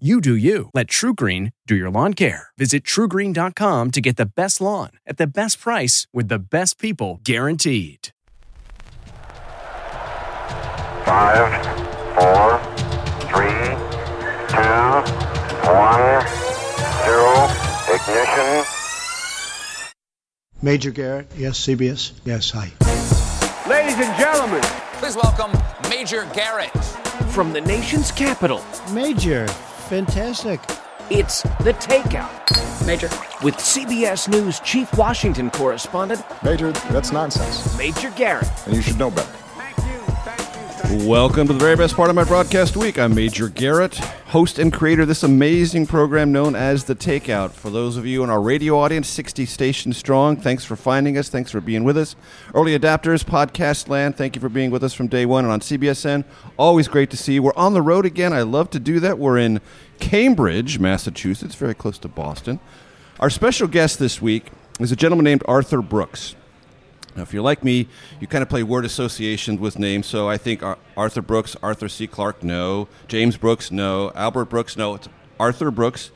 You do you. Let TruGreen do your lawn care. Visit trugreen.com to get the best lawn at the best price with the best people guaranteed. Five, four, three, two, one, zero, ignition. Major Garrett, yes, CBS, yes, hi. Ladies and gentlemen, Please welcome Major Garrett. From the nation's capital, Major, fantastic. it's The Takeout. Major. With CBS News Chief Washington Correspondent, Major, that's nonsense, Major Garrett. and you should know better. Welcome to the very best part of my broadcast week. I'm Major Garrett, host and creator of this amazing program known as The Takeout. For those of you in our radio audience, 60 stations strong, thanks for finding us. Thanks for being with us. Early adapters, podcast land, thank you for being with us from day one and on CBSN. Always great to see you. We're on the road again. I love to do that. We're in Cambridge, Massachusetts, very close to Boston. Our special guest this week is a gentleman named Arthur Brooks. Now, if you're like me, you kind of play word associations with names. So I think Arthur Brooks, Arthur C. Clarke, no. James Brooks, no. Albert Brooks, no. It's Arthur Brooks.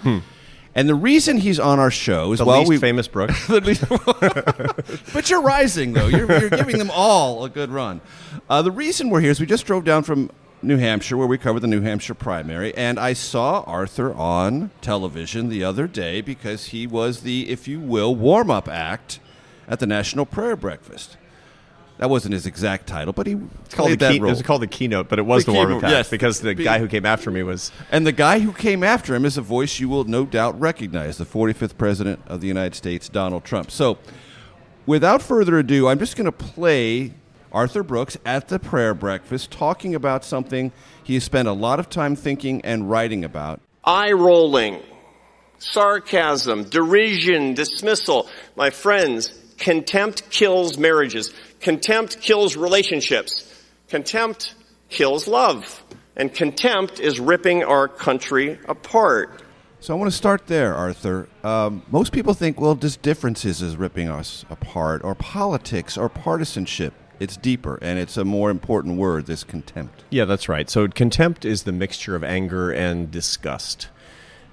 And the reason he's on our show is The well, we famous Brooks. least- but you're rising though. You're, you're giving them all a good run. Uh, the reason we're here is we just drove down from New Hampshire where we covered the New Hampshire primary, and I saw Arthur on television the other day because he was the, if you will, warm-up act at the National Prayer Breakfast. That wasn't his exact title, but he It's called, the played that key, it role. was called the keynote, but it was The the, warm keynote, up yes. because the Be- guy who came after me was And the guy who came after him is a voice you will no doubt recognize the 45th President of the United States, Donald Trump. So, without further ado, I'm just going to play Arthur Brooks at the prayer breakfast talking about something he has spent a lot of time thinking and writing about. eye rolling, sarcasm, derision, dismissal. My friends, contempt kills marriages. Contempt kills relationships. Contempt kills love. And contempt is ripping our country apart. So, I want to start there, Arthur. Um, most people think, well, just differences is ripping us apart, or politics, or partisanship. It's deeper, and it's a more important word, this contempt. Yeah, that's right. So contempt is the mixture of anger and disgust.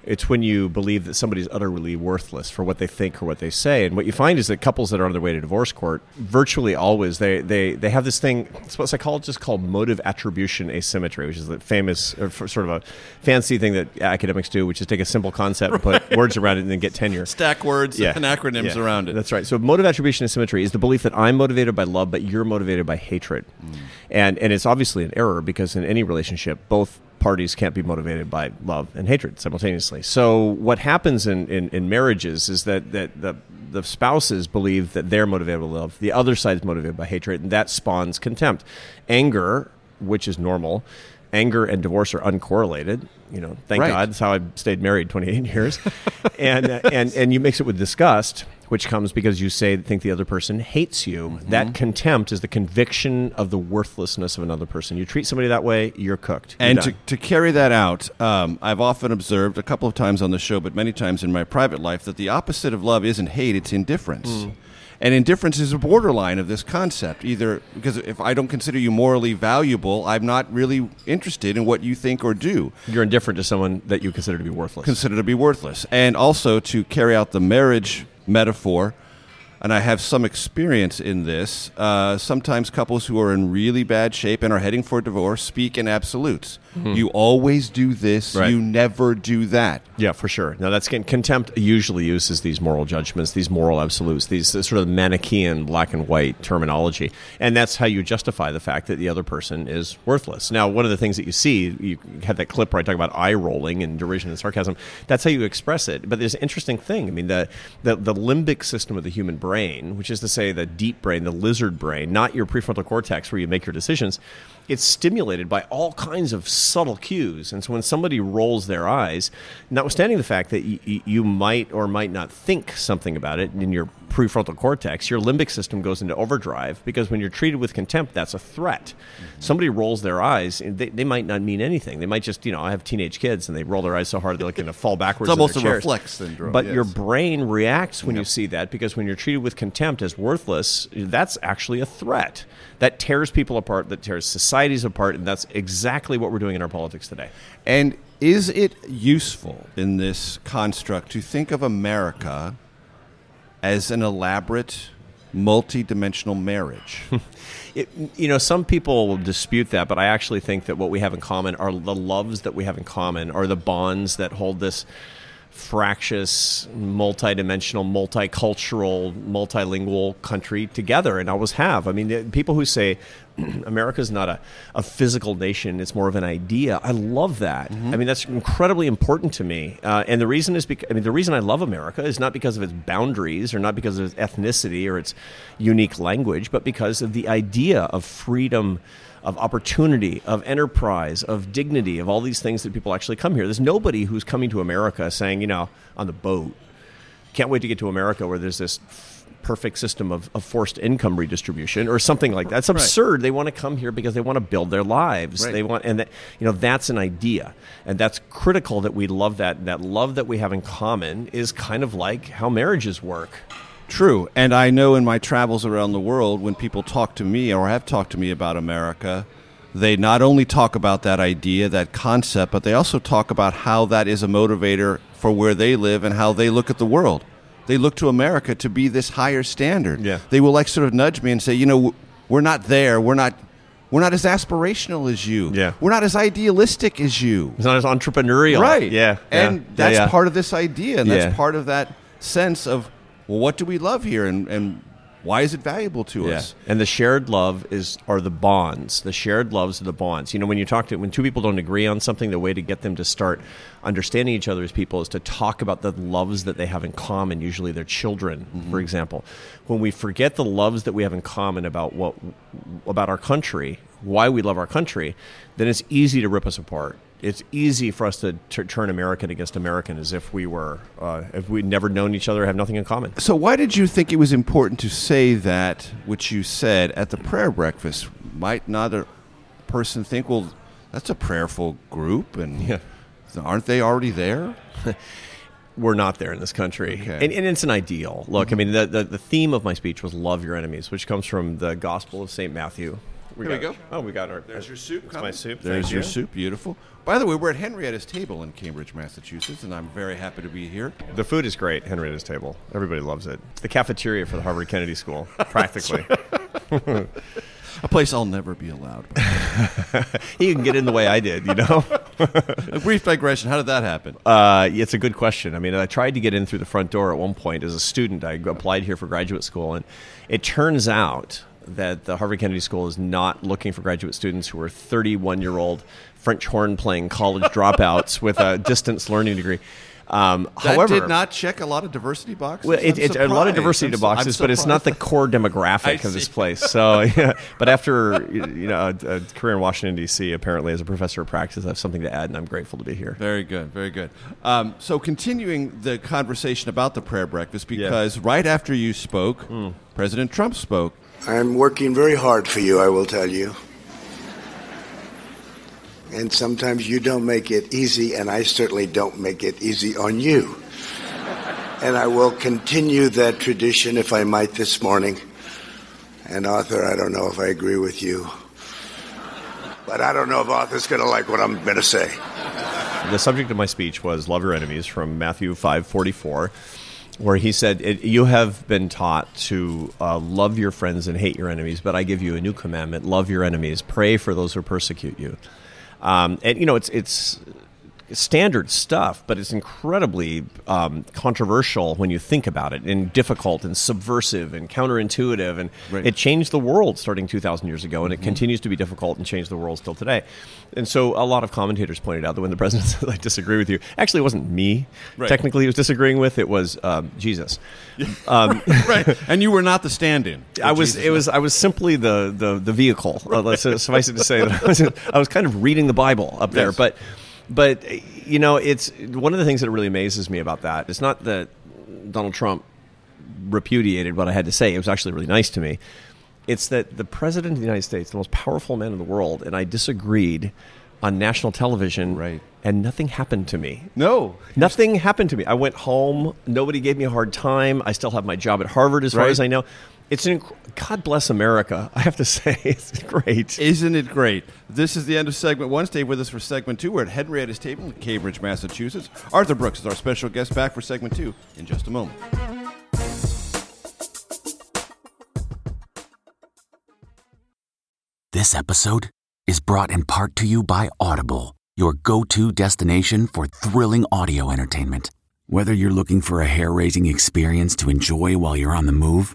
It's when you believe that somebody's utterly worthless for what they think or what they say. And what you find is that couples that are on their way to divorce court, virtually always, they, they, they have this thing, it's what psychologists call motive attribution asymmetry, which is the famous, sort of a fancy thing that academics do, which is take a simple concept and put words around it and then get tenure. Stack words and acronyms Yeah. around it. That's right. So motive attribution asymmetry is the belief that I'm motivated by love, but you're motivated by hatred, mm. and and it's obviously an error because in any relationship, both parties can't be motivated by love and hatred simultaneously. So what happens in, in, in marriages is that that the the spouses believe that they're motivated by love, the other side is motivated by hatred, and that spawns contempt, anger, which is normal. Anger and divorce are uncorrelated. You know, thank Right. God. That's how I stayed married 28 years. and, uh, and, and you mix it with disgust, which comes because you say think the other person hates you. Mm-hmm. That contempt is the conviction of the worthlessness of another person. You treat somebody that way, you're cooked. You're And to, to carry that out, um, I've often observed a couple of times on the show, but many times in my private life, that the opposite of love isn't hate, it's indifference. And indifference is a borderline of this concept. Either because if I don't consider you morally valuable, I'm not really interested in what you think or do. you're indifferent to someone that you consider to be worthless. Consider to be worthless. And also to carry out the marriage metaphor, and I have some experience in this. Uh, sometimes couples who are in really bad shape and are heading for divorce speak in absolutes. You always do this, Right. you never do that. Yeah, for sure. Now that's contempt usually uses these moral judgments, these moral absolutes, these sort of Manichean black and white terminology, and that's how you justify the fact that the other person is worthless. Now, one of the things that you see, you had that clip where I talk about eye rolling and derision and sarcasm. That's how you express it. But there's an interesting thing. I mean, the, the the limbic system of the human brain, which is to say the deep brain, the lizard brain, not your prefrontal cortex where you make your decisions it's stimulated by all kinds of subtle cues. And so when somebody rolls their eyes, notwithstanding the fact that y- you might or might not think something about it in your prefrontal cortex, your limbic system goes into overdrive because when you're treated with contempt, that's a threat. Mm-hmm. Somebody rolls their eyes, they, they might not mean anything. They might just, you know, I have teenage kids and they roll their eyes so hard they're like going to fall backwards. It's almost a chairs. reflex syndrome. But yes. your brain reacts when yep. you see that because when you're treated with contempt as worthless, that's actually a threat. That tears people apart, that tears societies apart, and that's exactly what we're doing in our politics today. And is it useful in this construct to think of America as an elaborate multi-dimensional marriage. it, you know, some people will dispute that, but I actually think that what we have in common are the loves that we have in common, are the bonds that hold this fractious, multidimensional, multicultural, multilingual country together and always have. I mean, people who say America is not a, a physical nation, it's more of an idea. I love that. Mm-hmm. I mean, that's incredibly important to me. Uh, and the reason is because, I mean, the reason I love America is not because of its boundaries or not because of its ethnicity or its unique language, but because of the idea of freedom of opportunity, of enterprise, of dignity, of all these things that people actually come here. There's nobody who's coming to America saying, you know, on the boat, can't wait to get to America where there's this perfect system of, of forced income redistribution or something like that. It's absurd. Right. They want to come here because they want to build their lives. Right. They want, and that, you know, that's an idea, and that's critical that we love that. That love that we have in common is kind of like how marriages work. True. And I know in my travels around the world, when people talk to me or have talked to me about America, they not only talk about that idea, that concept, but they also talk about how that is a motivator for where they live and how they look at the world. They look to America to be this higher standard. Yeah. They will like sort of nudge me and say, you know, we're not there. We're not we're not as aspirational as you. Yeah. We're not as idealistic as you. It's not as entrepreneurial. Right. Yeah. And yeah. that's yeah, yeah. part of this idea, and that's part of that sense of well, what do we love here, and, and why is it valuable to Yeah. us? And the shared love is are the bonds. The shared loves are the bonds. You know, when you talk to when two people don't agree on something, the way to get them to start understanding each other as people is to talk about the loves that they have in common. Usually, their children, mm-hmm. for example. When we forget the loves that we have in common about what about our country, why we love our country, then it's easy to rip us apart. It's easy for us to t- turn American against American as if we were, uh, if we'd never known each other, have nothing in common. So, why did you think it was important to say that, which you said at the prayer breakfast? Might not a person think, well, that's a prayerful group, and Yeah. aren't they already there? we're not there in this country. Okay. And, and it's an ideal. Look, I mean, the, the, the theme of my speech was love your enemies, which comes from the Gospel of St. Matthew. Here we go. Oh, we got our. There's your soup. Coming. my soup. There's Thank your you. soup. Beautiful. By the way, we're at Henrietta's table in Cambridge, Massachusetts, and I'm very happy to be here. The food is great, Henrietta's Table. Everybody loves it. It's the cafeteria for the Harvard Kennedy School, practically. A place I'll never be allowed. you can get in the way I did, you know? a brief digression. How did that happen? Uh, it's a good question. I mean, I tried to get in through the front door at one point as a student. I applied here for graduate school, and it turns out that the Harvard Kennedy School is not looking for graduate students who are 31 year old French horn playing college dropouts with a distance learning degree. Um, That however, did not check a lot of diversity boxes. Well, it, I'm it's a lot of diversity I'm to su- boxes, but it's not the core demographic of this place. So, yeah, but after you know a, a career in Washington D.C., apparently as a professor of practice, I have something to add, and I'm grateful to be here. Very good, very good. Um, so, continuing the conversation about the prayer breakfast, because right after you spoke, Hmm. President Trump spoke. I'm working very hard for you, I will tell you. And sometimes you don't make it easy, and I certainly don't make it easy on you. And I will continue that tradition, if I might, this morning. And Arthur, I don't know if I agree with you. But I don't know if Arthur's going to like what I'm going to say. The subject of my speech was "Love Your Enemies" from Matthew five forty four, where he said, "You have been taught to uh, love your friends and hate your enemies, but I give you a new commandment: love your enemies, pray for those who persecute you." Um, and you know, it's it's standard stuff, but it's incredibly um, controversial when you think about it, and difficult, and subversive, and counterintuitive, and Right. it changed the world starting 2,000 years ago, and it Mhm. continues to be difficult and change the world still today. And so, a lot of commentators pointed out that when the president said, "I disagree with you," actually, it wasn't me. Right. Technically, he was disagreeing with it was um, Jesus. Um, right, and you were not the stand-in. I was. Jesus It was. I was simply the the, the vehicle. Uh, suffice it to say that I was, I was kind of reading the Bible up there. Yes. But but you know, it's one of the things that really amazes me about that. It's not that Donald Trump repudiated what I had to say. It was actually really nice to me. It's that the president of the United States, the most powerful man in the world, and I disagreed on national television, right? And nothing happened to me. No, nothing happened to me. I went home. Nobody gave me a hard time. I still have my job at Harvard, as far as I know. It's an inc- God bless America. I have to say, it's great. Isn't it great? This is the end of segment one. Stay with us for segment two. We're at Henrietta's table in Cambridge, Massachusetts. Arthur Brooks is our special guest back for segment two in just a moment. This episode is brought in part to you by Audible, your go to destination for thrilling audio entertainment. Whether you're looking for a hair raising experience to enjoy while you're on the move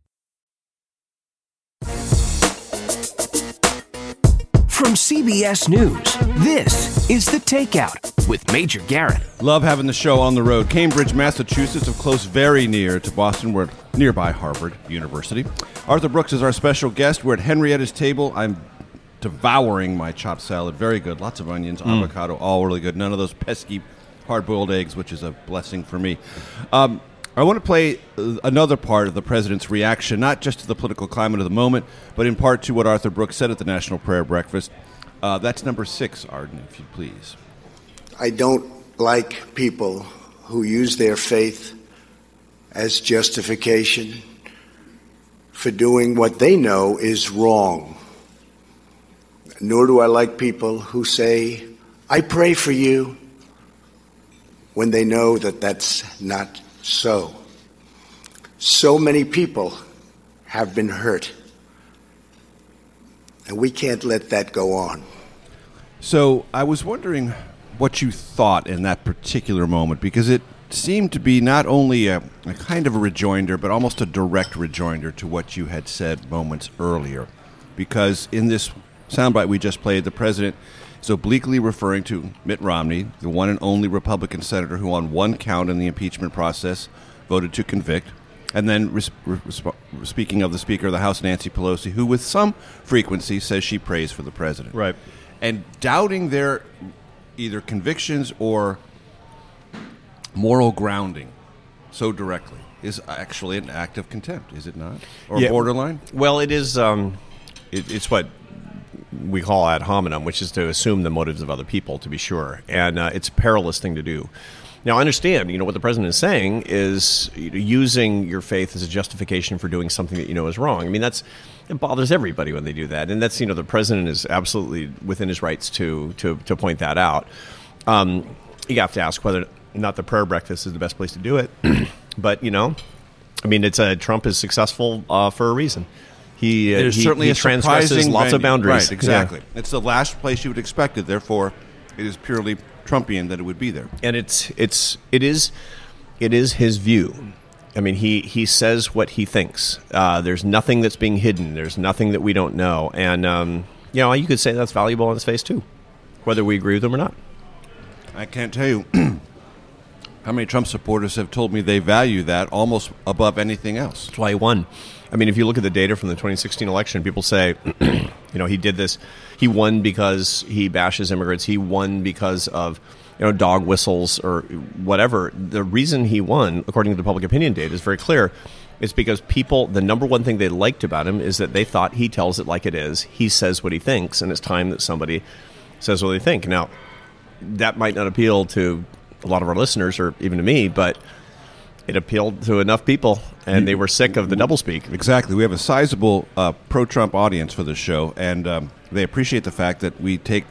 From CBS News, this is The Takeout with Major Garrett. Love having the show on the road. Cambridge, Massachusetts, of close very near to Boston. We're nearby Harvard University. Arthur Brooks is our special guest. We're at Henrietta's table. I'm devouring my chopped salad. Very good. Lots of onions, Mm. avocado, all really good. None of those pesky hard-boiled eggs, which is a blessing for me. Um, I want to play uh, another part of the president's reaction, not just to the political climate of the moment, but in part to what Arthur Brooks said at the National Prayer Breakfast. Uh, that's number six, Arden, if you please. I don't like people who use their faith as justification for doing what they know is wrong. Nor do I like people who say, I pray for you, when they know that that's not so. So many people have been hurt, and we can't let that go on. So I was wondering what you thought in that particular moment because it seemed to be not only a, a kind of a rejoinder, but almost a direct rejoinder to what you had said moments earlier. Because in this soundbite we just played, the president is obliquely referring to Mitt Romney, the one and only Republican senator who, on one count in the impeachment process, voted to convict. And then, res- res- speaking of the Speaker of the House, Nancy Pelosi, who with some frequency says she prays for the president. Right. And doubting their either convictions or moral grounding so directly is actually an act of contempt, is it not? Or Yeah. borderline? Well, it is. Um, it, it's what we call ad hominem, which is to assume the motives of other people, to be sure, and uh, it's a perilous thing to do. Now, I understand. You know what the president is saying is using your faith as a justification for doing something that you know is wrong. I mean, that's it bothers everybody when they do that, and that's you know the president is absolutely within his rights to to to point that out. Um, you have to ask whether not the prayer breakfast is the best place to do it, but you know, I mean, it's a Trump is successful uh, for a reason. He, uh, is he, certainly he a transgresses lots of boundaries. Right, exactly. It's the last place you would expect it. Therefore, it is purely Trumpian that it would be there. and it's it's it is it is his view. I mean, he he says what he thinks. Uh, there's nothing that's being hidden. There's nothing that we don't know, and um, you know, you could say that's valuable on his face too, whether we agree with him or not. I can't tell you how many Trump supporters have told me they value that almost above anything else. That's why he won. I mean, if you look at the data from the 2016 election, people say, you know, he did this. He won because he bashes immigrants. He won because of you know, dog whistles or whatever. The reason he won, according to the public opinion data, is very clear. It's because people, the number one thing they liked about him is that they thought he tells it like it is. He says what he thinks, and it's time that somebody says what they think. Now, that might not appeal to a lot of our listeners or even to me, but it appealed to enough people, and they were sick of the doublespeak. Exactly. We have a sizable uh, pro-Trump audience for this show, and um, they appreciate the fact that we take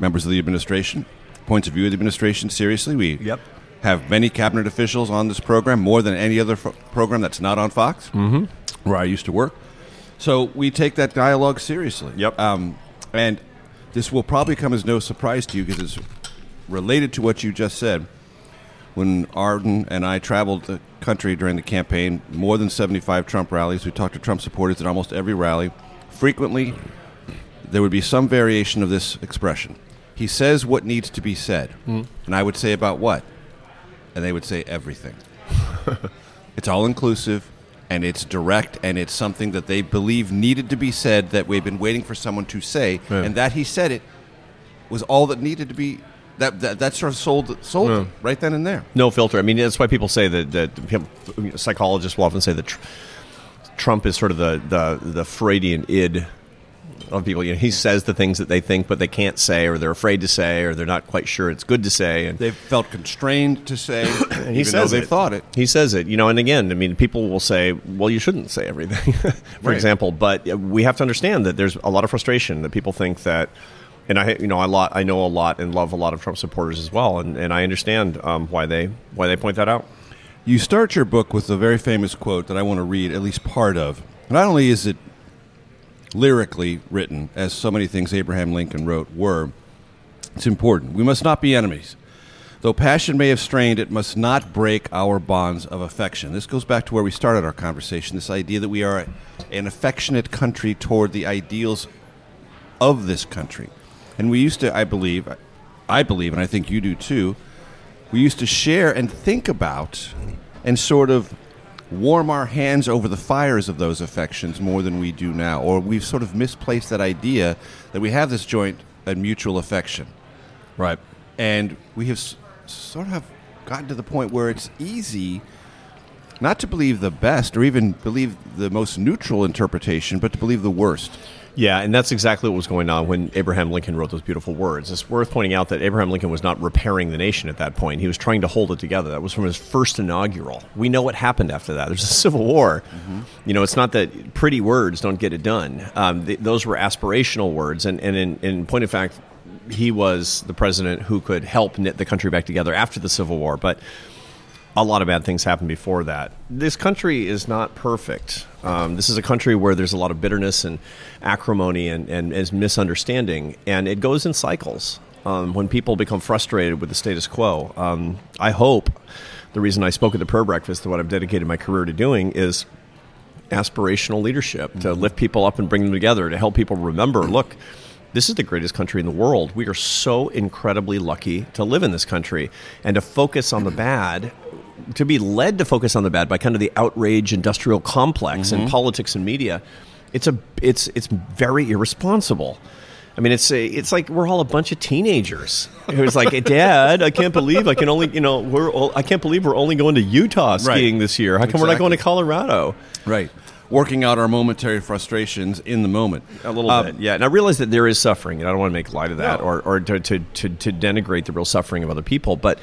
members of the administration, points of view of the administration seriously. We Yep. have many cabinet officials on this program, more than any other f- program that's not on Fox, Mhm. where I used to work. So we take that dialogue seriously. Yep. Um, and this will probably come as no surprise to you because it's related to what you just said. When Arden and I traveled the country during the campaign, more than 75 Trump rallies, we talked to Trump supporters at almost every rally. Frequently, there would be some variation of this expression. He says what needs to be said. Mm. And I would say about what? And they would say everything. it's all inclusive and it's direct and it's something that they believe needed to be said that we've been waiting for someone to say Yeah. and that he said it was all that needed to be that that, that sort of sold sold Yeah. right then and there. No filter. I mean, that's why people say that, that psychologists will often say that tr- Trump is sort of the, the, the Freudian id of people. You know, he says the things that they think, but they can't say, or they're afraid to say, or they're not quite sure it's good to say. And They've felt constrained to say he says they thought it. He says it, you know. And again, I mean, people will say, "Well, you shouldn't say everything," for Right. example. But we have to understand that there's a lot of frustration that people think that, and I, you know, I lot, I know a lot and love a lot of Trump supporters as well, and, and I understand um, why they why they point that out. You start your book with a very famous quote that I want to read at least part of. Not only is it lyrically written, as so many things Abraham Lincoln wrote were, it's important. We must not be enemies. Though passion may have strained, it must not break our bonds of affection. This goes back to where we started our conversation this idea that we are an affectionate country toward the ideals of this country. And we used to, I believe, I believe, and I think you do too, we used to share and think about and sort of warm our hands over the fires of those affections more than we do now. Or we've sort of misplaced that idea that we have this joint and mutual affection. Right. And we have s- sort of gotten to the point where it's easy not to believe the best or even believe the most neutral interpretation, but to believe the worst. Yeah, and that's exactly what was going on when Abraham Lincoln wrote those beautiful words. It's worth pointing out that Abraham Lincoln was not repairing the nation at that point. He was trying to hold it together. That was from his first inaugural. We know what happened after that. There's a civil war. You know, it's not that pretty words don't get it done. Um, th- those were aspirational words. And, and in, in point of fact, he was the president who could help knit the country back together after the Civil War. But a lot of bad things happened before that. This country is not perfect. Um, this is a country where there's a lot of bitterness and acrimony and, and, and misunderstanding, and it goes in cycles. Um, when people become frustrated with the status quo, um, I hope the reason I spoke at the prayer breakfast, what I've dedicated my career to doing, is aspirational leadership to lift people up and bring them together, to help people remember look, this is the greatest country in the world. We are so incredibly lucky to live in this country and to focus on the bad, to be led to focus on the bad by kind of the outrage industrial complex and Mhm. politics and media. It's a it's it's very irresponsible. I mean, it's a, it's like we're all a bunch of teenagers. It was like, Dad, I can't believe I can only, you know, we're all, I can't believe we're only going to Utah skiing this year. How come we're not going to Colorado? Right. Working out our momentary frustrations in the moment. A little Um, bit, yeah. And I realize that there is suffering, and I don't want to make light of that No. or, or to, to, to, to denigrate the real suffering of other people. But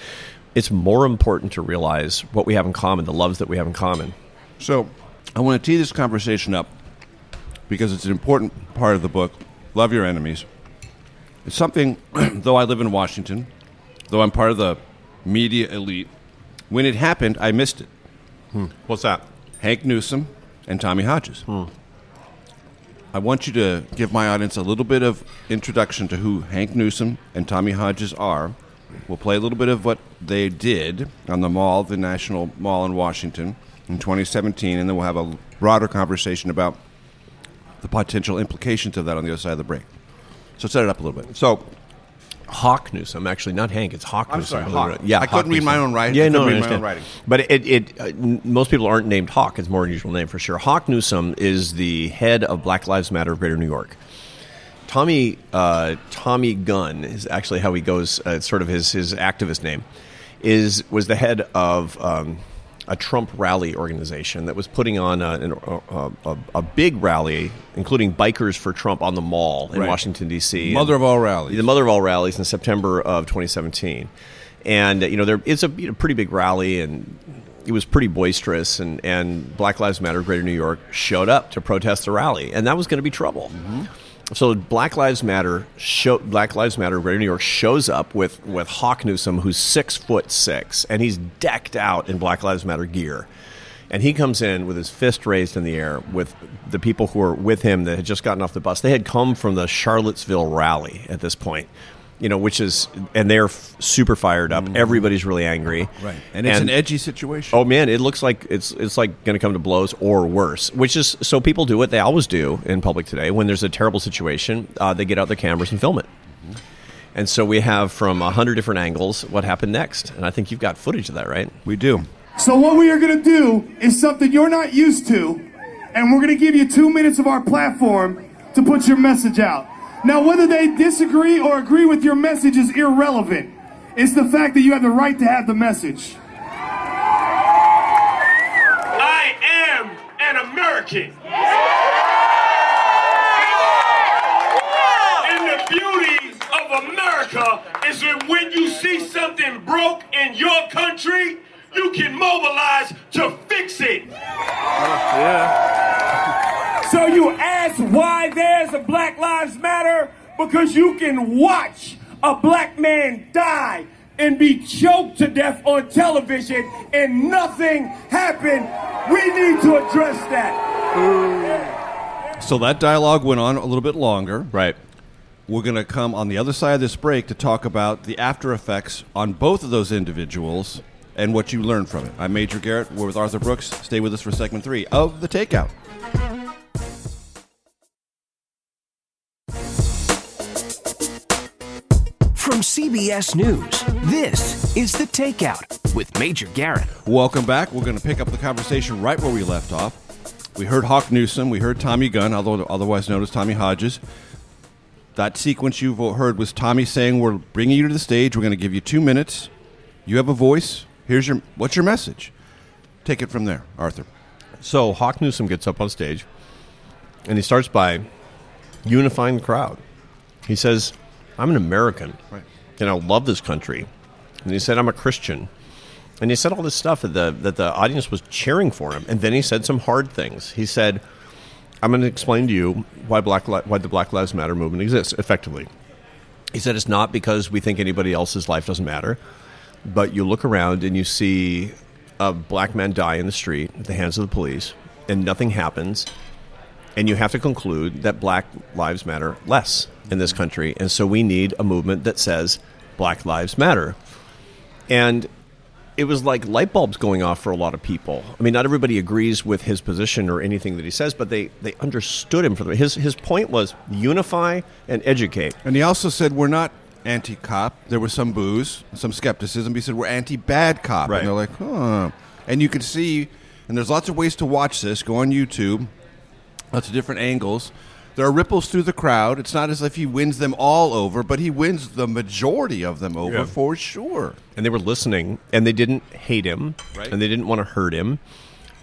it's more important to realize what we have in common, the loves that we have in common. So, I want to tee this conversation up because it's an important part of the book. Love your enemies. It's something, though I live in Washington, though I'm part of the media elite, when it happened, I missed it. Hmm. What's that? Hank Newsom and Tommy Hodges. Hmm. I want you to give my audience a little bit of introduction to who Hank Newsom and Tommy Hodges are. We'll play a little bit of what they did on the mall, the National Mall in Washington in 2017, and then we'll have a broader conversation about the potential implications of that on the other side of the break. So set it up a little bit. So, Hawk Newsom, actually, not Hank. It's Hawk I'm Newsom. sorry, believe it or Hawk. Yeah, I couldn't Hawk read my own writing. Yeah, I no, couldn't I read my own writing. But it, it uh, most people aren't named Hawk. It's more unusual name for sure. Hawk Newsom is the head of Black Lives Matter of Greater New York, Tommy uh, Tommy Gunn is actually how he goes. Uh, sort of his his activist name. Is was the head of um, a Trump rally organization that was putting on a, an- a, a, a big rally, including bikers for Trump on the Mall in Right. Washington D.C. Mother of all rallies. the mother of all rallies in September of 2017, and uh, you know there it's a you know, pretty big rally and it was pretty boisterous and and Black Lives Matter Greater New York showed up to protest the rally and that was going to be trouble. So Black Lives Matter show, Black Lives Matter Greater New York shows up with with Hawk Newsom who's six foot six and he's decked out in Black Lives Matter gear. And he comes in with his fist raised in the air with the people who were with him that had just gotten off the bus. They had come from the Charlottesville rally at this point, you know, which is, and they're f- super fired up. Everybody's really angry. Mm-hmm. Right. And it's an edgy situation. Oh man, it looks like it's it's like going to come to blows or worse. Which is so people do what they always do in public today. When there's a terrible situation, uh, they get out their cameras and film it. Mm-hmm. And so we have from a hundred different angles what happened next. And I think you've got footage of that, right? We do. So what we are going to do is something you're not used to, and we're going to give you two minutes of our platform to put your message out. Now, whether they disagree or agree with your message is irrelevant. It's the fact that you have the right to have the message. I am an American. And the beauty of America is that when you see something broke in your country, you can mobilize to fix it. So you ask why there's a Black Lives Matter? Because you can watch a black man die and be choked to death on television and nothing happened. We need to address that. So that dialogue went on a little bit longer. Right. We're going to come on the other side of this break to talk about the after effects on both of those individuals and what you learned from it. I'm Major Garrett. We're with Arthur Brooks. Stay with us for segment three of The Takeout. CBS News, this is The Takeout with Major Garrett. Welcome back. We're going to pick up the conversation right where we left off. We heard Hawk Newsom. We heard Tommy Gunn, although otherwise known as Tommy Hodges. That sequence you've heard was Tommy saying, "We're bringing you to the stage. We're going to give you two minutes. You have a voice. Here's your what's your message? Take it from there, Arthur." So Hawk Newsom gets up on stage and he starts by unifying the crowd. He says, I'm an American Right. And I love this country. And he said, I'm a Christian. And he said all this stuff that the, that the audience was cheering for him. And then he said some hard things. He said, I'm going to explain to you why, Black why the Black Lives Matter movement exists effectively. He said, It's not because we think anybody else's life doesn't matter, but you look around and you see a black man die in the street at the hands of the police, and nothing happens. And you have to conclude that black lives matter less in this country. And so we need a movement that says Black Lives Matter. And it was like light bulbs going off for a lot of people. I mean, not everybody agrees with his position or anything that he says, but they, they understood him for the his his point was unify and educate. And he also said, "We're not anti-cop." There was some booze, some skepticism. He said, "We're anti-bad cop," Right. and they're like, "Huh." And you can see, and there's lots of ways to watch this. Go on YouTube. Lots of different angles. There are ripples through the crowd. It's not as if he wins them all over, but he wins the majority of them over Yeah. for sure. and they were listening and they didn't hate him Right. and they didn't want to hurt him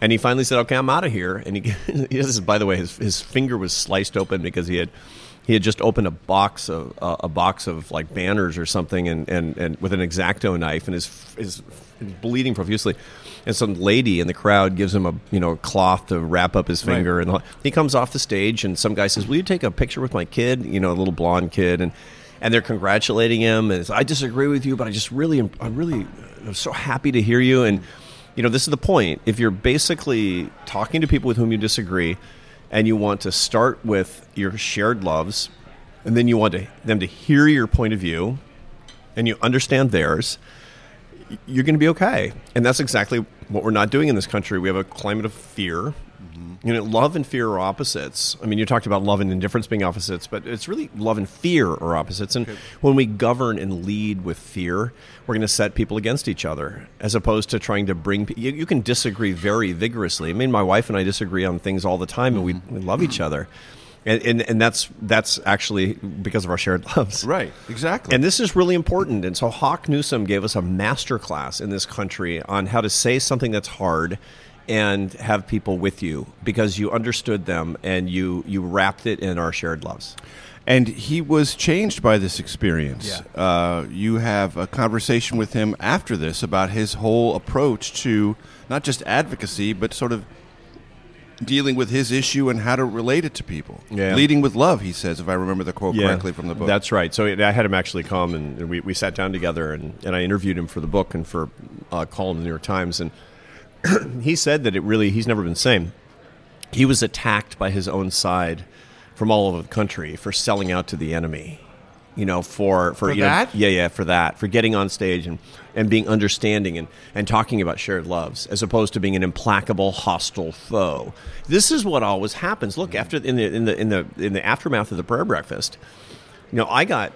and he finally said okay i'm out of here and he, he this is by the way his, his finger was sliced open because he had he had just opened a box of uh, a box of like banners or something and, and, and with an X-Acto knife and his his bleeding profusely. And some lady in the crowd gives him a you know a cloth to wrap up his Right. finger. And he comes off the stage and some guy says will you take a picture with my kid? You know a little blonde kid. And and they're congratulating him. And it's, I disagree with you but I just really am I'm really I'm so happy to hear you. And you know this is the point. If you're basically talking to people with whom you disagree and you want to start with your shared loves and then you want to, them to hear your point of view and you understand theirs you're going to be okay. And that's exactly what we're not doing in this country. We have a climate of fear. You know love and fear are opposites. I mean you talked about love and indifference being opposites but it's really love and fear are opposites. And when we govern and lead with fear we're going to set people against each other as opposed to trying to bring you, you can disagree very vigorously. I mean my wife and i disagree on things all the time and we, we love each other And, and and that's that's actually because of our shared loves. Right, exactly. And this is really important. And so Hawk Newsom gave us a master class in this country on how to say something that's hard and have people with you because you understood them and you you wrapped it in our shared loves. And he was changed by this experience. Uh, you have a conversation with him after this about his whole approach to not just advocacy, but sort of dealing with his issue and how to relate it to people. Yeah. Leading with love, he says, if I remember the quote correctly from the book. That's right. So I had him actually come and we, we sat down together and, and I interviewed him for the book and for a call in the New York Times. And he said that it really, he's never been the same. He was attacked by his own side from all over the country for selling out to the enemy. You know, for for, For you know- yeah, yeah, for that, for getting on stage and, and being understanding and, and talking about shared loves, as opposed to being an implacable, hostile foe. This is what always happens. Look, after in the in the in the in the aftermath of the prayer breakfast, you know, I got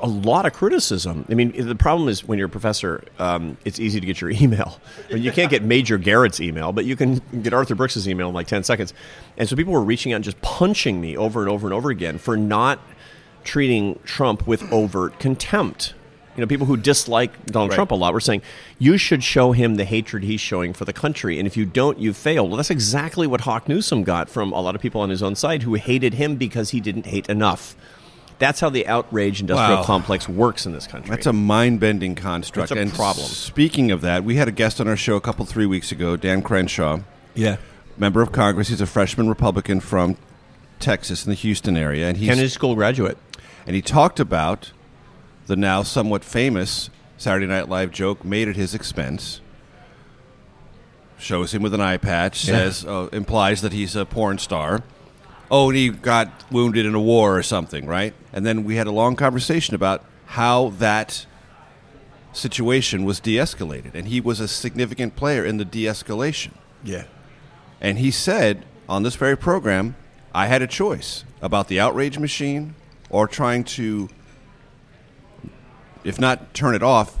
a lot of criticism. I mean, the problem is when you're a professor, um, it's easy to get your email. I mean, you can't get Major Garrett's email, but you can get Arthur Brooks's email in like 10 seconds. And so people were reaching out and just punching me over and over and over again for not treating Trump with overt contempt. You know, people who dislike Donald Right. Trump a lot were saying, you should show him the hatred he's showing for the country. And if you don't, you've failed. Well, that's exactly what Hawk Newsom got from a lot of people on his own side who hated him because he didn't hate enough. That's how the outrage industrial Wow. complex works in this country. That's a mind-bending construct. It's a and problem. Speaking of that, we had a guest on our show a couple three weeks ago, Dan Crenshaw. Yeah. member of Congress. He's a freshman Republican from Texas in the Houston area, and he's Kennedy School graduate. And he talked about the now somewhat famous Saturday Night Live joke made at his expense. Shows him with an eye patch, Yeah. says uh, implies that he's a porn star. Oh, and he got wounded in a war or something, right? And then we had a long conversation about how that situation was de-escalated, and he was a significant player in the de-escalation. Yeah. And he said on this very program, I had a choice about the outrage machine or trying to, if not turn it off,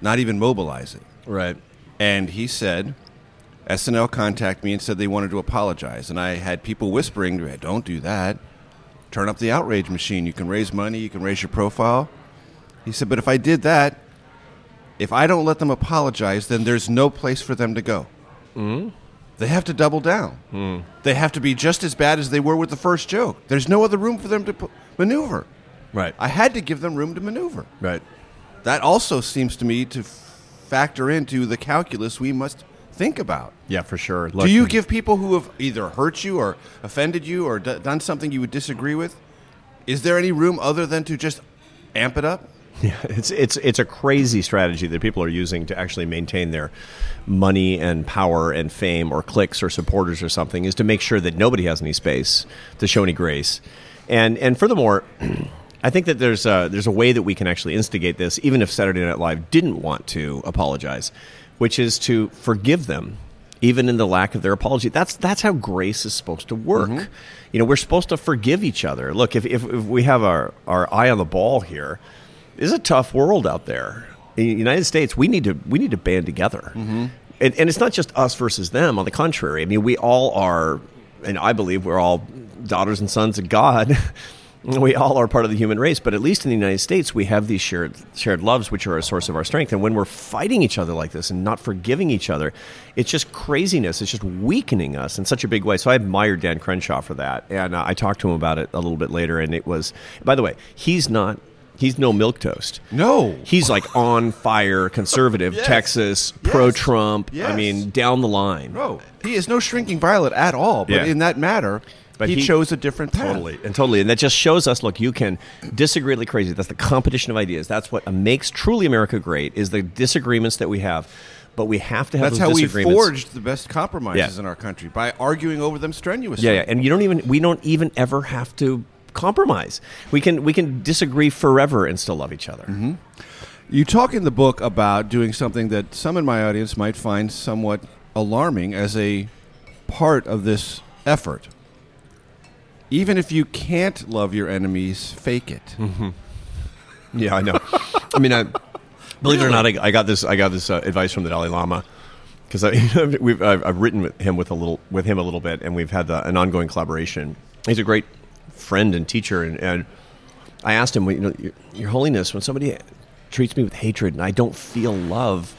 not even mobilize it. Right. And he said, SNL contacted me and said they wanted to apologize. And I had people whispering, don't do that. Turn up the outrage machine. You can raise money, you can raise your profile. He said, but if I did that, if I don't let them apologize, then there's no place for them to go. Mm-hmm. They have to double down. Hmm. They have to be just as bad as they were with the first joke. There's no other room for them to p- maneuver. Right. I had to give them room to maneuver. Right. That also seems to me to factor into the calculus we must think about. Yeah, for sure. Do you give people who have either hurt you or offended you or d- done something you would disagree with? Is there any room other than to just amp it up? Yeah, it's it's it's a crazy strategy that people are using to actually maintain their money and power and fame or clicks or supporters or something is to make sure that nobody has any space to show any grace. And and furthermore, I think that there's a, there's a way that we can actually instigate this even if Saturday Night Live didn't want to apologize, which is to forgive them even in the lack of their apology. That's that's how grace is supposed to work. Mm-hmm. You know, we're supposed to forgive each other. Look, if, if, if we have our, our eye on the ball here, is a tough world out there. In the United States, we need to we need to band together. And, and it's not just us versus them. On the contrary, I mean, we all are, and I believe we're all daughters and sons of God. we all are part of the human race, but at least in the United States, we have these shared shared loves, which are a source of our strength. And when we're fighting each other like this and not forgiving each other, it's just craziness. It's just weakening us in such a big way. So I admire Dan Crenshaw for that, and uh, I talked to him about it a little bit later. And it was, by the way, he's not. He's no milk toast. No, he's like on fire, conservative, Yes. Texas, pro Trump. I mean, down the line. No, he is no shrinking violet at all. But Yeah. in that matter, But he, he- chose a different path. Totally and totally, and that just shows us. Look, you can disagree like crazy. That's the competition of ideas. That's what makes truly America great. Is the disagreements that we have, but we have to have. That's how we forged the best compromises Yeah. in our country by arguing over them strenuously. Yeah, yeah, and you don't even we don't even ever have to compromise. We can we can disagree forever and still love each other. Mm-hmm. You talk in the book about doing something that some in my audience might find somewhat alarming as a part of this effort. Even if you can't love your enemies, fake it. Mm-hmm. Yeah, I know. I mean, I, believe it or not, I, I got this. I got this uh, advice from the Dalai Lama because I, we've I've, I've written with him with a little with him a little bit, and we've had the, an ongoing collaboration. he's a great friend and teacher, and, and I asked him, you know, your, your Holiness, when somebody treats me with hatred and I don't feel love,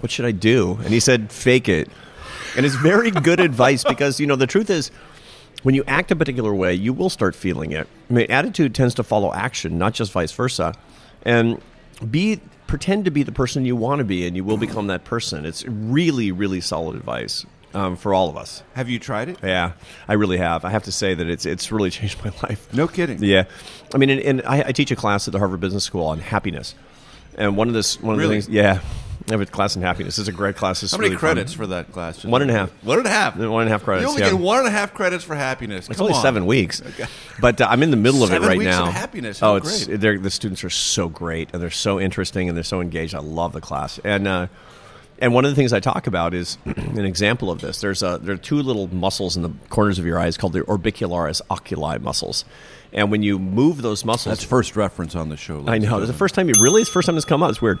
what should I do? And he said, fake it. And it's very good advice because you know the truth is when you act a particular way, you will start feeling it. I mean, attitude tends to follow action, not just vice versa. And be pretend to be the person you want to be, and you will become that person. It's really, really solid advice um, for all of us. Have you tried it? Yeah, I really have. I have to say that it's it's really changed my life. No kidding. Yeah, I mean, and, and I, I teach a class at the Harvard Business School on happiness, and one of this one of Really? the things, yeah. I have a class in happiness. It's a great class. It's How many really fun. credits for that class? One and a half. One and a half. One and a half credits. You only yeah. get one and a half credits for happiness. It's only on. seven weeks, but uh, I'm in the middle of it right now. happiness. How oh, it's great. the students are so great and they're so interesting and they're so engaged. I love the class and. Uh, and one of the things I talk about is an example of this. There's a, there are two little muscles in the corners of your eyes called the orbicularis oculi muscles. And when you move those muscles, That's first reference on the show. I know. It's the first time you really. It's the first time it's come up. It's weird.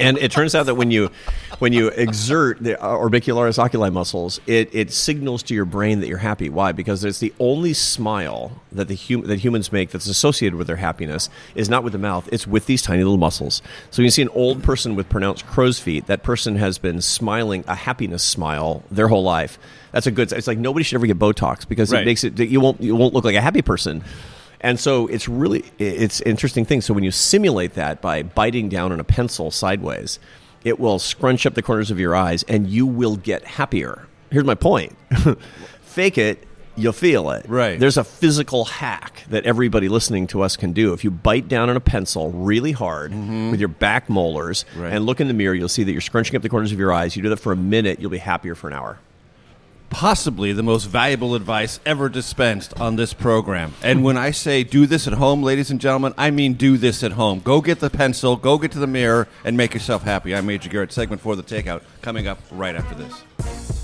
And it turns out that when you when you exert the orbicularis oculi muscles, it, it signals to your brain that you're happy. Why? Because it's the only smile that the hum, that humans make that's associated with their happiness is not with the mouth. It's with these tiny little muscles. So you see an old person with pronounced crow's feet. That person has been smiling a happiness smile their whole life. That's a good. It's like nobody should ever get Botox because Right. it makes it you won't you won't look like a happy person. And so it's really it's interesting thing. So when you simulate that by biting down on a pencil sideways, it will scrunch up the corners of your eyes, and you will get happier. Here's my point: fake it, you'll feel it. Right. There's a physical hack that everybody listening to us can do. If you bite down on a pencil really hard mm-hmm. with your back molars Right. and look in the mirror, you'll see that you're scrunching up the corners of your eyes. You do that for a minute, you'll be happier for an hour. Possibly the most valuable advice ever dispensed on this program. And when I say do this at home, ladies and gentlemen, I mean do this at home. Go get the pencil, go get to the mirror, and make yourself happy. I'm Major Garrett, segment for the takeout, coming up right after this.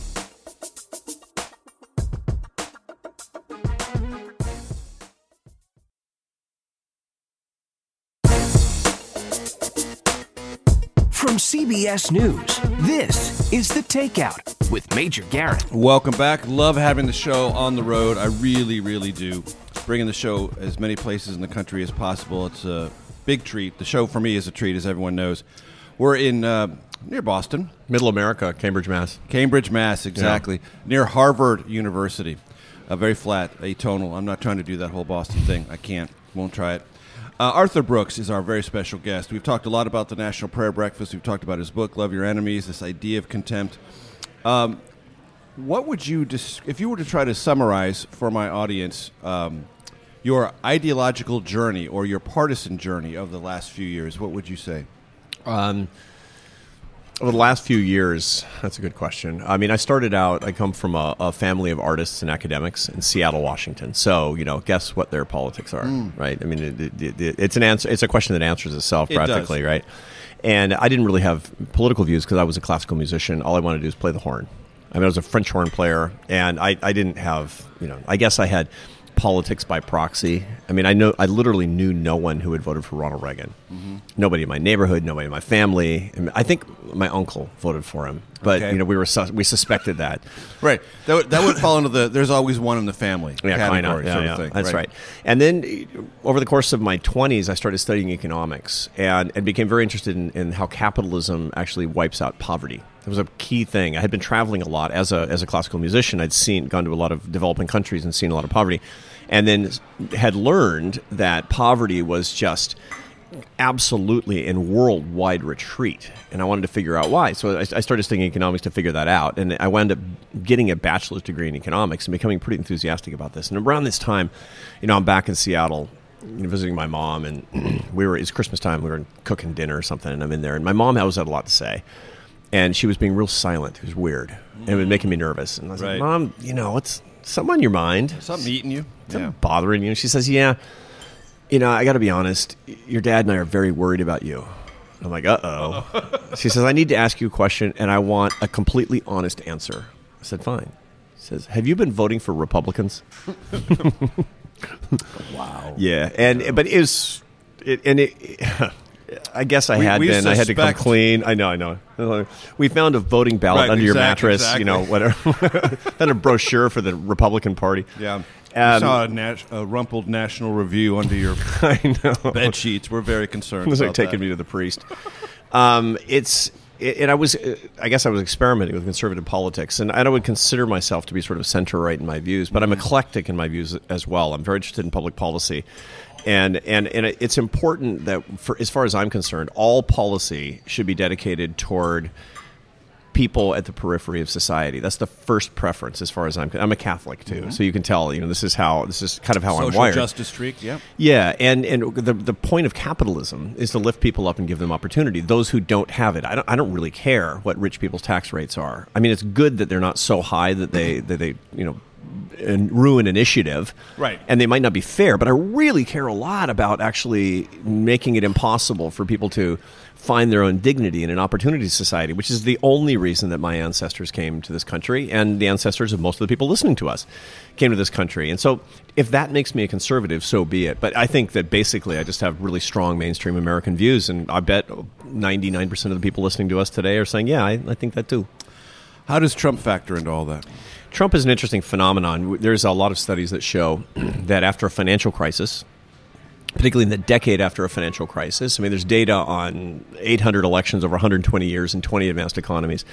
CBS News, this is The Takeout with Major Garrett. Welcome back. Love having the show on the road. I really, really do. Bringing the show as many places in the country as possible. It's a big treat. The show for me is a treat, as everyone knows. We're in uh, near Boston, Middle America, Cambridge, Mass. Cambridge, Mass, exactly. Near Harvard University. Uh, very flat, atonal. I'm not trying to do that whole Boston thing. I can't. Won't try it. Uh, Arthur Brooks is our very special guest. We've talked a lot about the National Prayer Breakfast. We've talked about his book, Love Your Enemies, this idea of contempt. Um, what would you, dis- if you were to try to summarize for my audience, um, your ideological journey or your partisan journey of the last few years, what would you say? Um, over the last few years, that's a good question. I mean, I started out. I come from a, a family of artists and academics in Seattle, Washington. So, you know, guess what their politics are, Mm. right? I mean, it, it, it, it's an answer. It's a question that answers itself It practically, right? And I didn't really have political views because I was a classical musician. All I wanted to do is play the horn. I mean, I was a French horn player, and I, I didn't have, you know, I guess I had politics by proxy. I mean, I know I literally knew no one who had voted for Ronald Reagan. Mhm. Nobody in my neighborhood, nobody in my family. I, mean, I think my uncle voted for him, but Okay. you know, we were sus- we suspected that. Right. That would, that would fall into the there's always one in the family Yeah, category kind of. Yeah, sort yeah. of thing. That's right. And then over the course of my 20s, I started studying economics and, and became very interested in, in how capitalism actually wipes out poverty. It was a key thing. I had been traveling a lot as a, as a classical musician. I'd seen, gone to a lot of developing countries and seen a lot of poverty. And then had learned that poverty was just absolutely in worldwide retreat, and I wanted to figure out why. So I, I started studying economics to figure that out, and I wound up getting a bachelor's degree in economics and becoming pretty enthusiastic about this. And around this time, you know, I'm back in Seattle. You know, visiting my mom, and we were. It's Christmas time. We were cooking dinner or something, and I'm in there, and my mom always had a lot to say, and she was being real silent. It was weird, and it was making me nervous. And I was Right. like, "Mom, you know, what's something on your mind? Something eating you? Something Yeah. bothering you?" She says, "Yeah." you know, I got to be honest. Your dad and I are very worried about you. I'm like, uh oh. she says, I need to ask you a question, and I want a completely honest answer. I said, fine. She says, Have you been voting for Republicans? wow. Yeah, and but it was, it, and it. I guess I We- had we been. I had to come clean. I know. I know. We found a voting ballot Right, under your mattress. You know, exactly. whatever. then a brochure for the Republican Party. Yeah. Um, saw a, nat- a rumpled National Review under your I know. bed sheets. We're very concerned. It was like taking that. me to the priest. Um, it's and I was uh, I guess I was experimenting with conservative politics, and I would consider myself to be sort of center right in my views, but I'm eclectic in my views as well. I'm very interested in public policy. And, and, and it's important that, for, as far as I'm concerned, all policy should be dedicated toward people at the periphery of society. That's the first preference, as far as I'm. I'm a Catholic too, Mhm. so you can tell. You know, this is how this is kind of how I'm Social wired. justice streak, yeah. Yeah, and and the the point of capitalism is to lift people up and give them opportunity. Those who don't have it, I don't I don't really care what rich people's tax rates are. I mean, it's good that they're not so high that they that they you know and ruin initiative. Right. And they might not be fair, but I really care a lot about actually making it impossible for people to find their own dignity in an opportunity society, which is the only reason that my ancestors came to this country and the ancestors of most of the people listening to us came to this country. And so if that makes me a conservative, so be it. But I think that basically I just have really strong mainstream American views and I bet 99% of the people listening to us today are saying, yeah, I, I think that too. How does Trump factor into all that? Trump is an interesting phenomenon. There's a lot of studies that show that after a financial crisis, particularly in the decade after a financial crisis, I mean, there's data on 800 elections over 120 years in 20 advanced economies.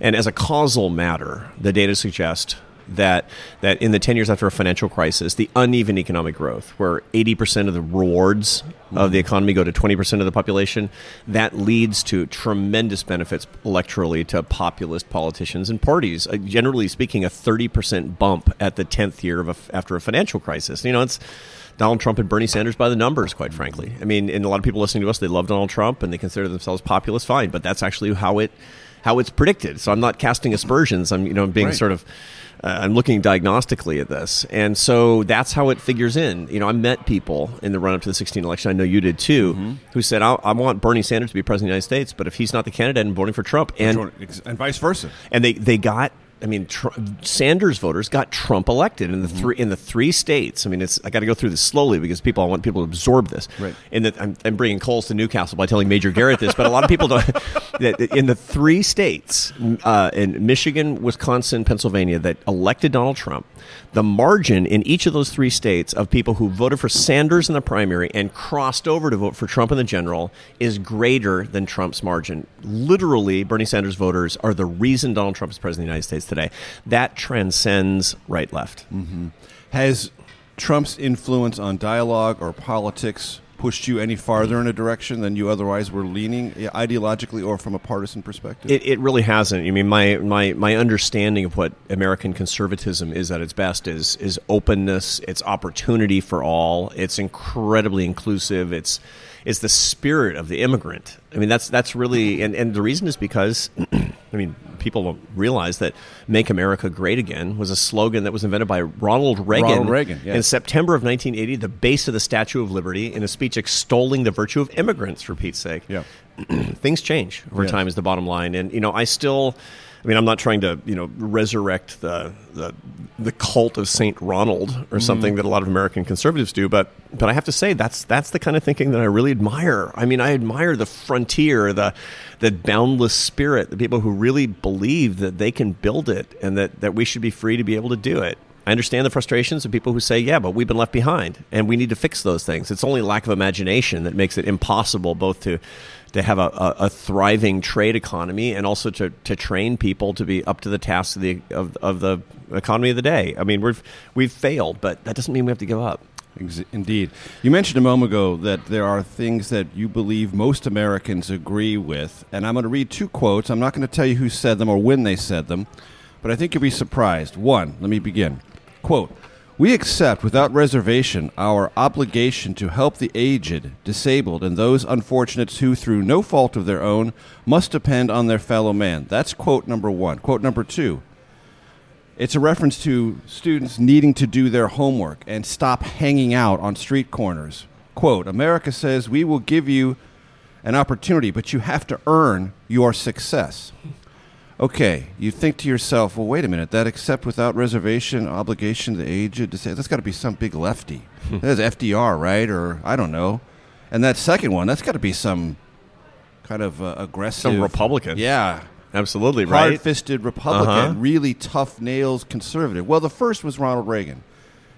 And as a causal matter, the data suggest that that in the 10 years after a financial crisis, the uneven economic growth, where 80% of the rewards of the economy go to 20% of the population, that leads to tremendous benefits electorally to populist politicians and parties. Uh, generally speaking, a 30% bump at the 10th year of a, after a financial crisis. You know, it's Donald Trump and Bernie Sanders by the numbers, quite frankly. I mean, and a lot of people listening to us, they love Donald Trump and they consider themselves populist. Fine, but that's actually how it how it's predicted. So I'm not casting aspersions. I'm you know being Right. sort of uh, I'm looking diagnostically at this, and so that's how it figures in. You know, I met people in the run up to the 16 election. I know you did too, Mm-hmm. who said I, I want Bernie Sanders to be president of the United States, but if he's not the candidate, I'm voting for Trump. And and vice versa. and they they got. I mean, Tr- Sanders voters got Trump elected in the Mm-hmm. three in the three states. I mean, it's I got to go through this slowly because people I want people to absorb this. Right. And that I'm, I'm bringing coals to Newcastle by telling Major Garrett this, but a lot of people don't. that in the three states, uh, in Michigan, Wisconsin, Pennsylvania, that elected Donald Trump, the margin in each of those three states of people who voted for Sanders in the primary and crossed over to vote for Trump in the general is greater than Trump's margin. Literally, Bernie Sanders voters are the reason Donald Trump is president of the United States today. That transcends right left. Mm-hmm. Has Trump's influence on dialogue or politics pushed you any farther in a direction than you otherwise were leaning, ideologically or from a partisan perspective? It, it really hasn't. I mean, my, my, my understanding of what American conservatism is at its best is is openness. It's opportunity for all. It's incredibly inclusive. It's it's the spirit of the immigrant. I mean, that's that's really and, and the reason is because I mean, people don't realize that "Make America Great Again" was a slogan that was invented by Ronald Reagan. Ronald Reagan, yes. in September of 1980, the base of the Statue of Liberty, in a speech extolling the virtue of immigrants. For Pete's sake, yeah. things change over Yeah. time is the bottom line and you know i still i mean i'm not trying to you know resurrect the the, the cult of saint ronald or Mhm. something that a lot of american conservatives do but but i have to say that's that's the kind of thinking that i really admire i mean i admire the frontier the the boundless spirit the people who really believe that they can build it and that that we should be free to be able to do it I understand the frustrations of people who say, yeah, but we've been left behind and we need to fix those things. It's only lack of imagination that makes it impossible both to, to have a, a, a thriving trade economy and also to, to train people to be up to the tasks of the, of, of the economy of the day. I mean, we've, we've failed, but that doesn't mean we have to give up. Indeed. You mentioned a moment ago that there are things that you believe most Americans agree with, and I'm going to read two quotes. I'm not going to tell you who said them or when they said them, but I think you'll be surprised. One, let me begin. Quote, we accept without reservation our obligation to help the aged, disabled, and those unfortunates who, through no fault of their own, must depend on their fellow man. That's quote number one. Quote number two. It's a reference to students needing to do their homework and stop hanging out on street corners. Quote America says we will give you an opportunity, but you have to earn your success. Okay, you think to yourself, well, wait a minute, that accept without reservation obligation to the aged, to say, that's got to be some big lefty. That's FDR, right? Or I don't know. And that second one, that's got to be some kind of uh, aggressive. Some Republican. Yeah. Absolutely, right? Hard fisted Republican, Uh-huh. really tough nails conservative. Well, the first was Ronald Reagan.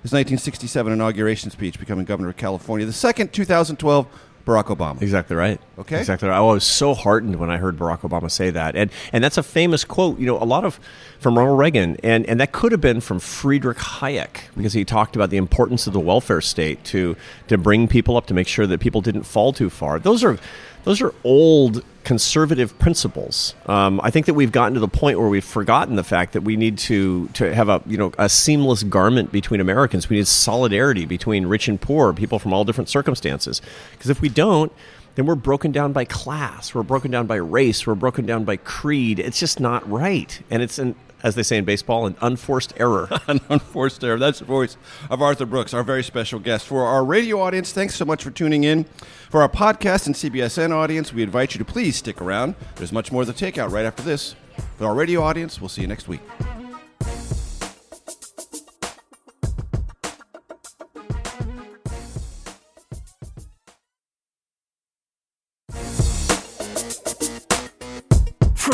his 1967 inauguration speech, becoming governor of California. The second, 2012, Barack Obama. Exactly right. Okay. Exactly right. I was so heartened when I heard Barack Obama say that. And and that's a famous quote, you know, a lot of from Ronald Reagan and, and that could have been from Friedrich Hayek because he talked about the importance of the welfare state to to bring people up to make sure that people didn't fall too far. Those are those are old conservative principles. Um, I think that we've gotten to the point where we've forgotten the fact that we need to to have a you know a seamless garment between Americans. We need solidarity between rich and poor, people from all different circumstances. Because if we don't, then we're broken down by class, we're broken down by race, we're broken down by creed. It's just not right, and it's an as they say in baseball, an unforced error. an unforced error. That's the voice of Arthur Brooks, our very special guest. For our radio audience, thanks so much for tuning in. For our podcast and CBSN audience, we invite you to please stick around. There's much more of the takeout right after this. For our radio audience, we'll see you next week.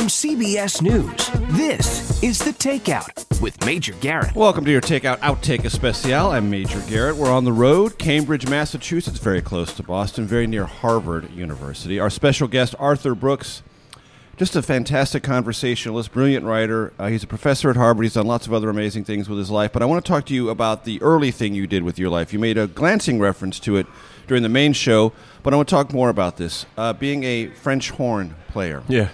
From CBS News, this is The Takeout with Major Garrett. Welcome to your Takeout Outtake Especial. I'm Major Garrett. We're on the road, Cambridge, Massachusetts, very close to Boston, very near Harvard University. Our special guest, Arthur Brooks, just a fantastic conversationalist, brilliant writer. Uh, he's a professor at Harvard. He's done lots of other amazing things with his life. But I want to talk to you about the early thing you did with your life. You made a glancing reference to it during the main show, but I want to talk more about this. Uh, being a French horn player. Yeah.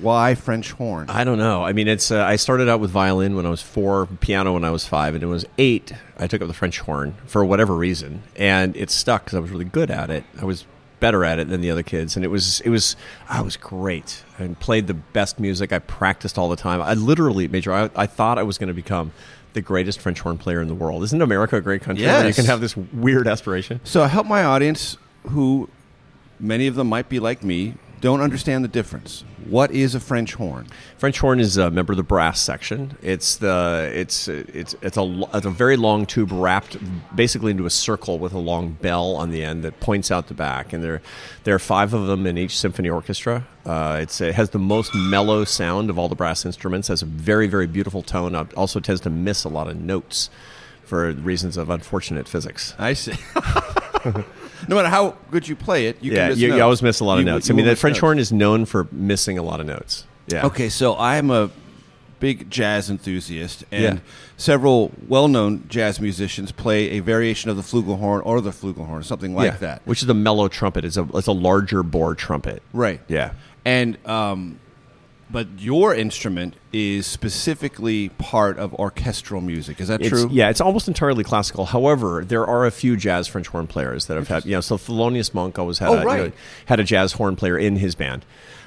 Why French horn? I don't know. I mean, it's. Uh, I started out with violin when I was four, piano when I was five, and it was eight. I took up the French horn for whatever reason, and it stuck because I was really good at it. I was better at it than the other kids, and it was. It was. I was great and played the best music. I practiced all the time. I literally, major. I, I thought I was going to become the greatest French horn player in the world. Isn't America a great country? Yes. Where you can have this weird aspiration. So I help my audience, who many of them might be like me, don't understand the difference. What is a French horn? French horn is a member of the brass section. It's the it's it's it's a it's a very long tube wrapped basically into a circle with a long bell on the end that points out the back. And there there are five of them in each symphony orchestra. Uh, it's it has the most mellow sound of all the brass instruments. Has a very very beautiful tone. Also tends to miss a lot of notes for reasons of unfortunate physics. I see. no matter how good you play it, you yeah, can miss you, you always miss a lot of You- notes. you I mean, will the miss French notes. horn is known for missing a lot of notes. Yeah. Okay, so I'm a big jazz enthusiast, and Yeah. several well-known jazz musicians play a variation of the flugelhorn or the flugelhorn, something like that. Which is the mellow trumpet. It's a it's a larger bore trumpet. Right. Yeah. And um, but your instrument is specifically part of orchestral music. Is that It's- true? Yeah, it's almost entirely classical. However, there are a few jazz French horn players that have had. You know, so Thelonious Monk always had Oh, a, you know, had a jazz horn player in his band.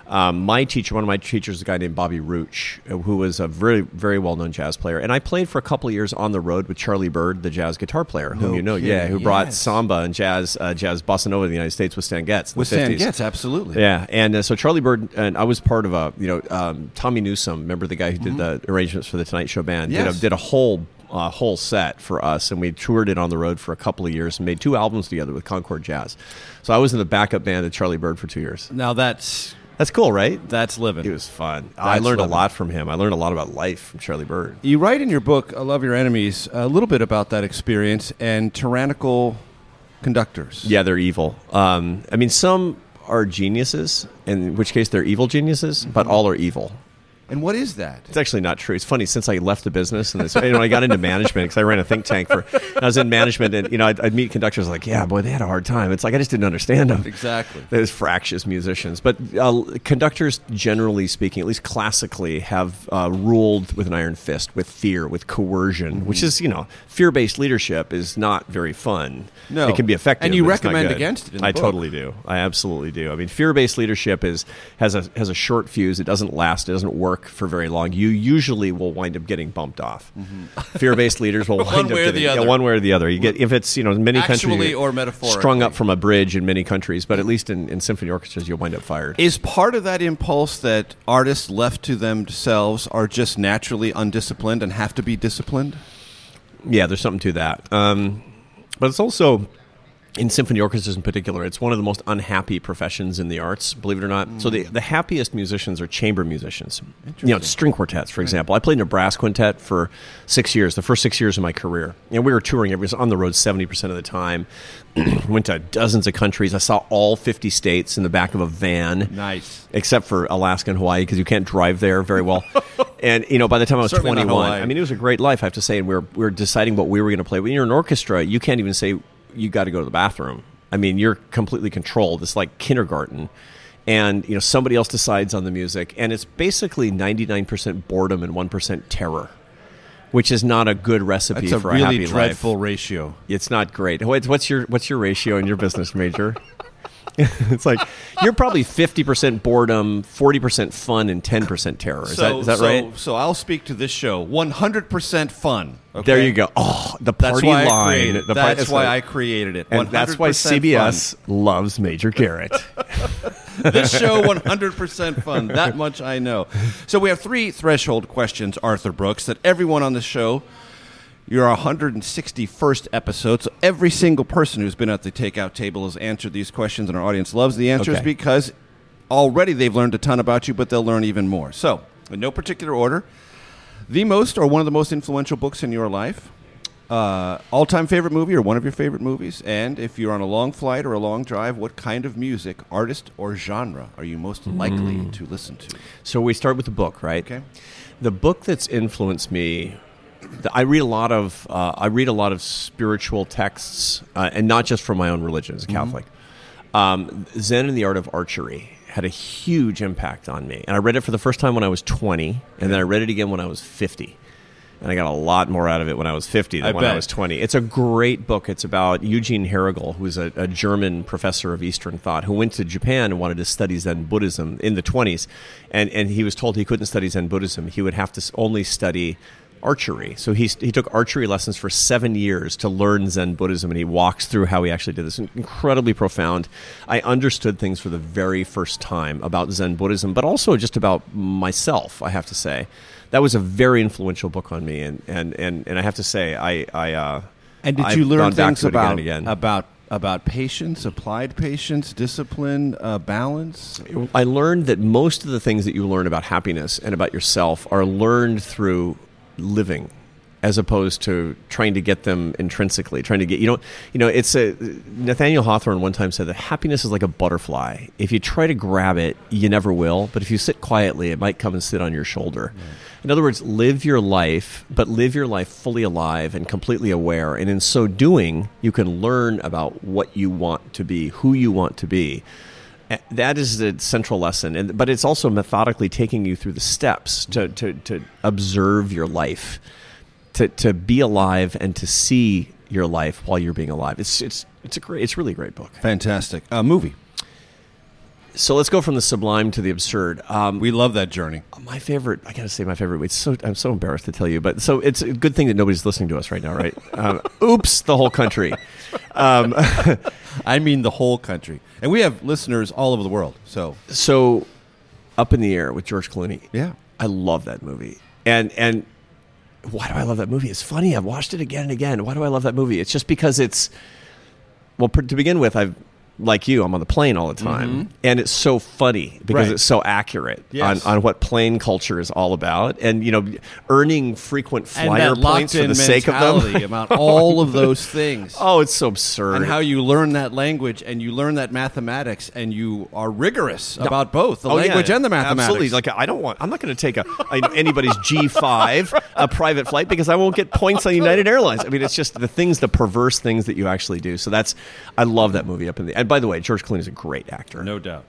Um, my teacher, one of my teachers, is a guy named Bobby Rooch, uh, who was a very, very well-known jazz player, and I played for a couple of years on the road with Charlie Byrd, the jazz guitar player, whom No you know, yeah, kidding, who brought samba and jazz, uh, jazz bossa nova to the United States with Stan Getz. in With the Stan 50s. Getz, absolutely. Yeah, and uh, so Charlie Byrd and I was part of a you know um, Tommy Newsom, remember the guy who did the arrangements for the Tonight Show band, did Mm-hmm. A, did a whole uh, whole set for us, and we toured it on the road for a couple of years and made two albums together with Concord Jazz. So I was in the backup band of Charlie Byrd for two years. Now that's That's cool, right? that's living. It was fun. I learned living. a lot from him. I learned a lot about life from Charlie Byrd. You write in your book, "I Love Your Enemies," a little bit about that experience and tyrannical conductors. Yeah, they're evil. Um, I mean, some are geniuses, in which case they're evil geniuses, but Mm-hmm. all are evil. And what is that? It's actually not true. It's funny since I left the business and this, you know, I got into management because I ran a think tank for. I was in management, and you know, I'd, I'd meet conductors like, yeah, boy, they had a hard time. It's like I just didn't understand them. Exactly. Those fractious musicians, but uh, conductors, generally speaking, at least classically, have uh, ruled with an iron fist, with fear, with coercion, Mm-hmm. which is you know, fear-based leadership is not very fun. No. it can be effective, And you but it's not recommend against it I book. totally do. I absolutely do. I mean, fear-based leadership is has a has a short fuse. It doesn't last. It doesn't work for very long. You usually will wind up getting bumped off. Fear-based leaders will wind Mm-hmm. Up getting the yeah, one way or the other. You get if it's you know in many Actually countries or metaphorically. strung up from a bridge in many countries, but at least in, in symphony orchestras you'll wind up fired. Is part of that impulse that artists left to themselves are just naturally undisciplined and have to be disciplined? Yeah, there's something to that. Um, but it's also in symphony orchestras in particular, it's one of the most unhappy professions in the arts, believe it or not. So the, the happiest musicians are chamber musicians. You know, string quartets, for example. I played in a brass quintet for six years, the first six years of my career. And we were touring, it was on the road 70% of the time. Went to dozens of countries. I saw all 50 states in the back of a van. Nice. Except for Alaska and Hawaii, because you can't drive there very well. and, you know, by the time I was Certainly 21, I mean, it was a great life, I have to say. And we were, we were deciding what we were going to play. When you're in an orchestra, you can't even say you got to go to the bathroom. I mean, you're completely controlled. It's like kindergarten. And, you know, somebody else decides on the music. And it's basically 99% boredom and 1% terror, which is not a good recipe That's a for really a happy dreadful life. ratio. It's not great. What's your, what's your ratio in your business, Major? it's like you're probably 50% boredom, 40% fun, and 10% terror. Is that, is that so, right? So I'll speak to this show. 100% fun. okay? There you go. Oh, the That's party why I line. created- the that's why like- I created it. And that's why 100% CBS loves Major Garrett. this show 100% fun. That much I know. So we have three threshold questions, Arthur Brooks, that everyone on the show, your 161st episode, so every single person who's been at the takeout table has answered these questions, and our audience loves the answers Okay. because already they've learned a ton about you, but they'll learn even more. So, in no particular order, the most or one of the most influential books in your life, uh, all-time favorite movie or one of your favorite movies, and if you're on a long flight or a long drive, what kind of music, artist, or genre are you most likely Mm. to listen to? So we start with the book, right? Okay. The book that's influenced me. I read a lot of uh, I read a lot of spiritual texts, uh, and not just from my own religion as a Mhm. Catholic. Um, Zen and the Art of Archery had a huge impact on me, and I read it for the first time when I was twenty, and then I read it again when I was fifty. And I got a lot more out of it when I was 50 than I when I was 20. It's a great book. It's about Eugene Herrigel, who's a, a German professor of Eastern thought who went to Japan and wanted to study Zen Buddhism in the 20s. And, and he was told he couldn't study Zen Buddhism. He would have to only study archery. So he, he took archery lessons for seven years to learn Zen Buddhism, and he walks through how he actually did this. Incredibly profound. I understood things for the very first time about Zen Buddhism, but also just about myself, I have to say. That was a very influential book on me, and, and, and, and I have to say, I. I uh, And did I've you learn things it again about again. about about patience, applied patience, discipline, uh, balance? I learned that most of the things that you learn about happiness and about yourself are learned through living as opposed to trying to get them intrinsically trying to get you don't you know it's a nathaniel hawthorne one time said that happiness is like a butterfly. If you try to grab it you never will but if you sit quietly it might come and sit on your shoulder. In other words live your life but live your life fully alive and completely aware. And in so doing you can learn about what you want to be who you want to be that is the central lesson, and but it's also methodically taking you through the steps to to, to observe your life, to to be alive and to see your life while you're being alive. It's it's it's a great, it's really a great book. Fantastic uh, movie. So let's go from the sublime to the absurd. Um, we love that journey. My favorite, I gotta say, my favorite. It's so I'm so embarrassed to tell you, but so it's a good thing that nobody's listening to us right now, right? Um, oops, the whole country. Um, I mean the whole country, and we have listeners all over the world. So so up in the air with George Clooney. Yeah, I love that movie. And and why do I love that movie? It's funny. I've watched it again and again. Why do I love that movie? It's just because it's well to begin with. I've like you, I'm on the plane all the time, Mhm. and it's so funny because Right. it's so accurate Yes. on, on what plane culture is all about, and you know, earning frequent flyer points for the sake of them. about all of those things. Oh, it's so absurd. and how you learn that language and you learn that mathematics and you are rigorous No. about both the Oh, yeah. language and the mathematics. Absolutely. Like I don't want. I'm not going to take a, a anybody's G5 a private flight because I won't get points on United Airlines. I mean, it's just the things, the perverse things that you actually do. So that's. I love that movie. Up in the. And by the way, George Clooney is a great actor. No doubt.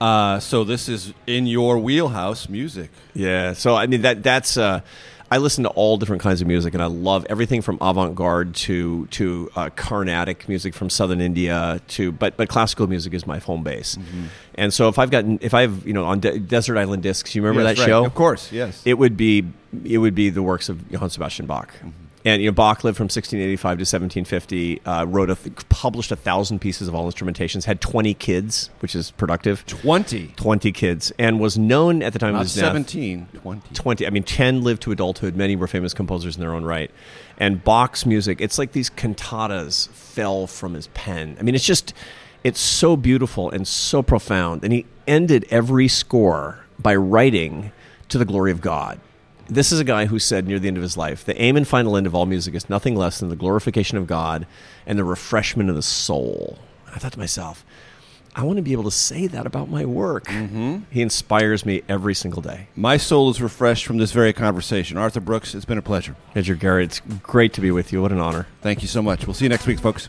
Uh, so this is in your wheelhouse, music. Yeah. So I mean that that's. Uh, I listen to all different kinds of music, and I love everything from avant-garde to to uh, Carnatic music from southern India to, but but classical music is my home base. Mm-hmm. And so if I've gotten if I've you know on De- Desert Island Discs, you remember Yes, that right. show? Of course, yes. It would be it would be the works of Johann Sebastian Bach. And you know, Bach lived from 1685 to 1750. Uh, wrote a published a thousand pieces of all instrumentations. Had 20 kids, which is productive. 20. 20 kids, and was known at the time Not of his death. 17, 20. 20. I mean, 10 lived to adulthood. Many were famous composers in their own right. And Bach's music, it's like these cantatas fell from his pen. I mean, it's just, it's so beautiful and so profound. And he ended every score by writing to the glory of God. This is a guy who said near the end of his life, the aim and final end of all music is nothing less than the glorification of God and the refreshment of the soul. I thought to myself, I want to be able to say that about my work. Mm-hmm. He inspires me every single day. My soul is refreshed from this very conversation. Arthur Brooks, it's been a pleasure. Major Garrett, it's great to be with you. What an honor. Thank you so much. We'll see you next week, folks.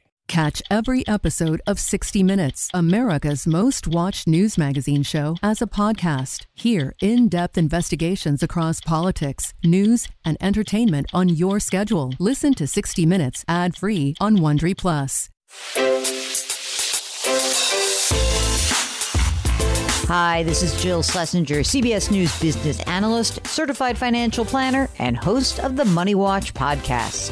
Catch every episode of 60 Minutes, America's most watched news magazine show, as a podcast. Hear in depth investigations across politics, news, and entertainment on your schedule. Listen to 60 Minutes ad free on Wondery Plus. Hi, this is Jill Schlesinger, CBS News business analyst, certified financial planner, and host of the Money Watch podcast.